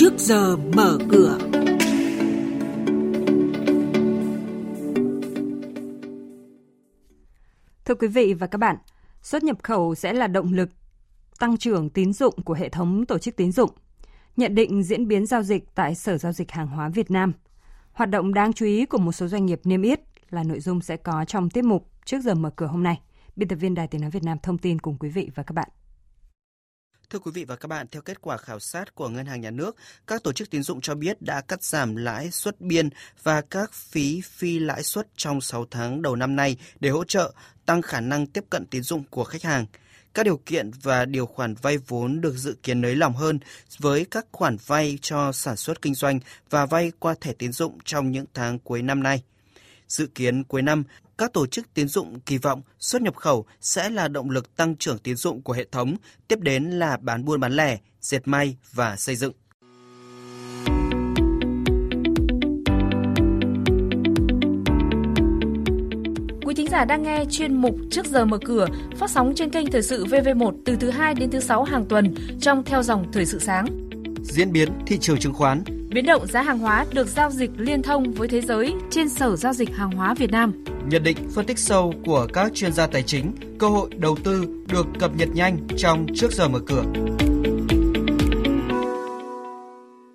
trước giờ mở cửa. Thưa quý vị và các bạn, xuất nhập khẩu sẽ là động lực tăng trưởng tín dụng của hệ thống tổ chức tín dụng. Nhận định diễn biến giao dịch tại Sở Giao dịch Hàng hóa Việt Nam. Hoạt động đáng chú ý của một số doanh nghiệp niêm yết là nội dung sẽ có trong tiết mục trước giờ mở cửa hôm nay. Biên tập viên Đài Tiếng Nói Việt Nam thông tin cùng quý vị và các bạn. Thưa quý vị và các bạn, theo kết quả khảo sát của Ngân hàng Nhà nước, các tổ chức tín dụng cho biết đã cắt giảm lãi suất biên và các phí phi lãi suất trong 6 tháng đầu năm nay để hỗ trợ tăng khả năng tiếp cận tín dụng của khách hàng. Các điều kiện và điều khoản vay vốn được dự kiến nới lỏng hơn với các khoản vay cho sản xuất kinh doanh và vay qua thẻ tín dụng trong những tháng cuối năm nay. Dự kiến cuối năm, các tổ chức tín dụng kỳ vọng xuất nhập khẩu sẽ là động lực tăng trưởng tín dụng của hệ thống, tiếp đến là bán buôn bán lẻ, dệt may và xây dựng. Quý thính giả đang nghe chuyên mục Trước giờ mở cửa phát sóng trên kênh Thời sự VV1 từ thứ 2 đến thứ 6 hàng tuần trong theo dòng Thời sự sáng. Diễn biến thị trường chứng khoán, Biến động giá hàng hóa được giao dịch liên thông với thế giới trên Sở Giao dịch Hàng hóa Việt Nam. nhận định phân tích sâu của các chuyên gia tài chính, cơ hội đầu tư được cập nhật nhanh trong Trước giờ mở cửa.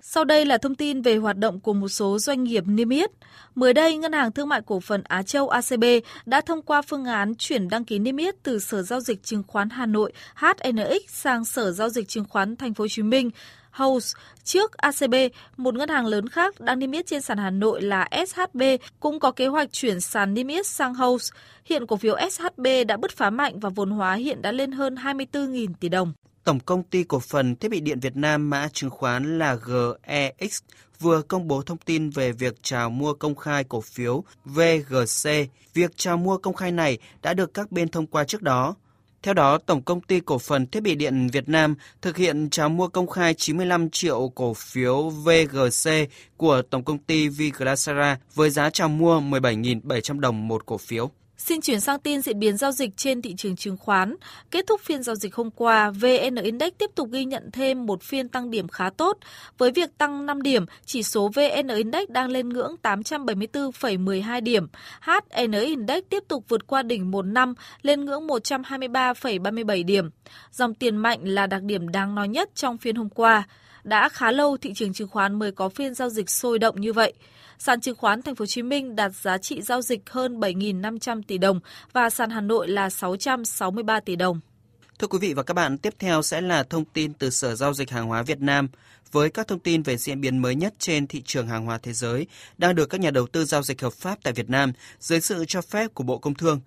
Sau đây là thông tin về hoạt động của một số doanh nghiệp niêm yết. Mới đây, Ngân hàng Thương mại Cổ phần Á Châu ACB đã thông qua phương án chuyển đăng ký niêm yết từ Sở Giao dịch Chứng khoán Hà Nội HNX sang Sở Giao dịch Chứng khoán Thành phố Hồ Chí Minh House. Trước ACB, một ngân hàng lớn khác đang niêm yết trên sàn Hà Nội là SHB cũng có kế hoạch chuyển sàn niêm yết sang House. Hiện cổ phiếu SHB đã bứt phá mạnh và vốn hóa hiện đã lên hơn 24.000 tỷ đồng. Tổng công ty cổ phần thiết bị điện Việt Nam mã chứng khoán là GEX vừa công bố thông tin về việc chào mua công khai cổ phiếu VGC. Việc chào mua công khai này đã được các bên thông qua trước đó. Theo đó, Tổng công ty cổ phần thiết bị điện Việt Nam thực hiện chào mua công khai 95 triệu cổ phiếu VGC của Tổng công ty Vigrasara với giá chào mua 17.700 đồng một cổ phiếu. Xin chuyển sang tin diễn biến giao dịch trên thị trường chứng khoán. Kết thúc phiên giao dịch hôm qua, VN Index tiếp tục ghi nhận thêm một phiên tăng điểm khá tốt. Với việc tăng 5 điểm, chỉ số VN Index đang lên ngưỡng 874,12 điểm. HN Index tiếp tục vượt qua đỉnh 1 năm lên ngưỡng 123,37 điểm. Dòng tiền mạnh là đặc điểm đáng nói nhất trong phiên hôm qua. Đã khá lâu thị trường chứng khoán mới có phiên giao dịch sôi động như vậy. Sàn chứng khoán Thành phố Hồ Chí Minh đạt giá trị giao dịch hơn 7.500 tỷ đồng và sàn Hà Nội là 663 tỷ đồng. Thưa quý vị và các bạn, tiếp theo sẽ là thông tin từ Sở Giao dịch Hàng hóa Việt Nam với các thông tin về diễn biến mới nhất trên thị trường hàng hóa thế giới đang được các nhà đầu tư giao dịch hợp pháp tại Việt Nam dưới sự cho phép của Bộ Công Thương.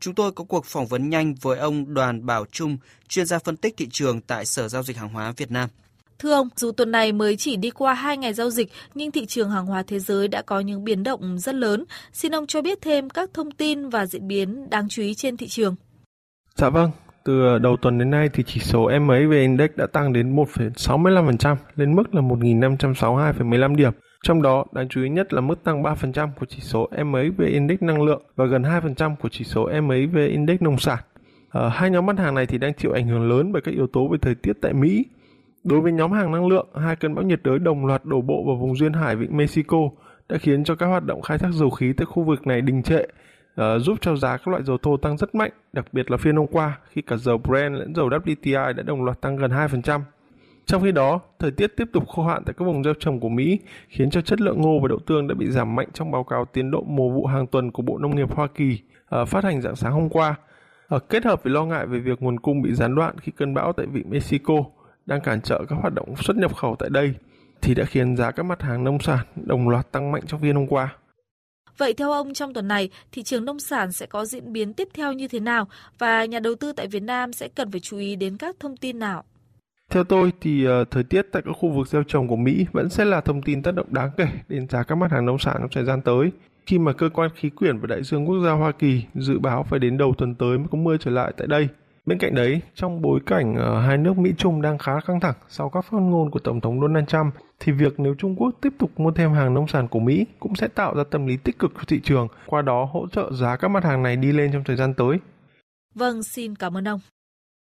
Chúng tôi có cuộc phỏng vấn nhanh với ông Đoàn Bảo Trung, chuyên gia phân tích thị trường tại Sở Giao dịch Hàng hóa Việt Nam. Thưa ông, dù tuần này mới chỉ đi qua 2 ngày giao dịch, nhưng thị trường hàng hóa thế giới đã có những biến động rất lớn. Xin ông cho biết thêm các thông tin và diễn biến đáng chú ý trên thị trường. Dạ vâng, từ đầu tuần đến nay thì chỉ số MA về Index đã tăng đến 1,65% lên mức là 1.562,15 điểm. Trong đó, đáng chú ý nhất là mức tăng 3% của chỉ số MA về Index năng lượng và gần 2% của chỉ số MA về Index nông sản. À, hai nhóm mặt hàng này thì đang chịu ảnh hưởng lớn bởi các yếu tố về thời tiết tại Mỹ. Đối với nhóm hàng năng lượng, hai cơn bão nhiệt đới đồng loạt đổ bộ vào vùng duyên hải vịnh Mexico đã khiến cho các hoạt động khai thác dầu khí tại khu vực này đình trệ, uh, giúp cho giá các loại dầu thô tăng rất mạnh, đặc biệt là phiên hôm qua khi cả dầu Brent lẫn dầu WTI đã đồng loạt tăng gần 2%. Trong khi đó, thời tiết tiếp tục khô hạn tại các vùng gieo trồng của Mỹ khiến cho chất lượng ngô và đậu tương đã bị giảm mạnh trong báo cáo tiến độ mùa vụ hàng tuần của Bộ Nông nghiệp Hoa Kỳ uh, phát hành dạng sáng hôm qua. Uh, kết hợp với lo ngại về việc nguồn cung bị gián đoạn khi cơn bão tại vịnh Mexico đang cản trở các hoạt động xuất nhập khẩu tại đây thì đã khiến giá các mặt hàng nông sản đồng loạt tăng mạnh trong phiên hôm qua. Vậy theo ông trong tuần này, thị trường nông sản sẽ có diễn biến tiếp theo như thế nào và nhà đầu tư tại Việt Nam sẽ cần phải chú ý đến các thông tin nào? Theo tôi thì uh, thời tiết tại các khu vực gieo trồng của Mỹ vẫn sẽ là thông tin tác động đáng kể đến giá các mặt hàng nông sản trong thời gian tới. Khi mà cơ quan khí quyển và đại dương quốc gia Hoa Kỳ dự báo phải đến đầu tuần tới mới có mưa trở lại tại đây. Bên cạnh đấy, trong bối cảnh uh, hai nước Mỹ Trung đang khá căng thẳng sau các phát ngôn của Tổng thống Donald Trump, thì việc nếu Trung Quốc tiếp tục mua thêm hàng nông sản của Mỹ cũng sẽ tạo ra tâm lý tích cực cho thị trường, qua đó hỗ trợ giá các mặt hàng này đi lên trong thời gian tới. Vâng, xin cảm ơn ông.